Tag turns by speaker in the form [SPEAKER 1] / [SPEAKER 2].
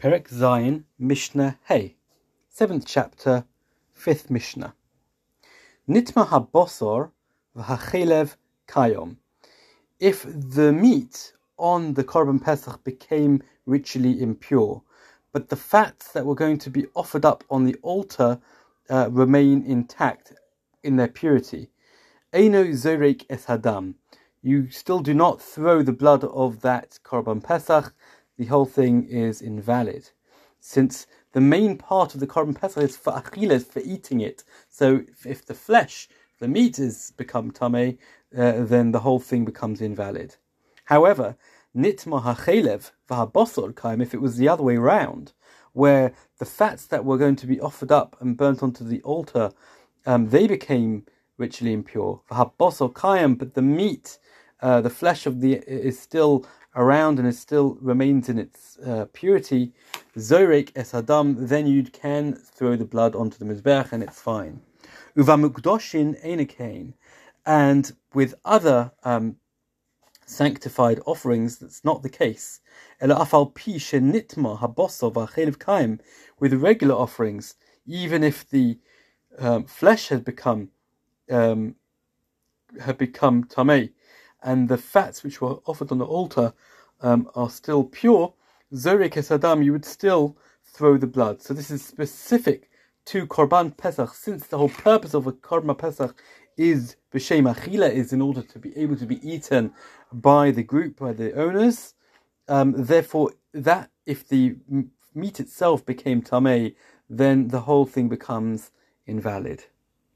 [SPEAKER 1] Perek Zayin, Mishnah Hey, seventh chapter, fifth Mishnah. Nitma habosor v'hachelev kayom. If the meat on the korban pesach became ritually impure, but the fats that were going to be offered up on the altar uh, remain intact in their purity, Eino zorek es hadam. You still do not throw the blood of that korban pesach the whole thing is invalid, since the main part of the korban pesach is for achilas, for eating it. So if, if the flesh, the meat is become tamei, uh, then the whole thing becomes invalid. However, nitma hachelev v'habosor kaim, if it was the other way round, where the fats that were going to be offered up and burnt onto the altar, um, they became ritually impure. V'habosor kaim, but the meat, uh, the flesh of the is still around and it still remains in its uh, purity, zorek es adam, then you can throw the blood onto the mizbech and it's fine. Uvamukdoshin enekain, and with other um, sanctified offerings, that's not the case. With regular offerings, even if the um, flesh has become um, had become tamei, and the fats which were offered on the altar um, are still pure, Zorik Esadam, you would still throw the blood. So this is specific to Korban Pesach, since the whole purpose of a Korban Pesach is B'Shem Achila, is in order to be able to be eaten by the group, by the owners. Um, therefore, that if the meat itself became tamei, then the whole thing becomes invalid.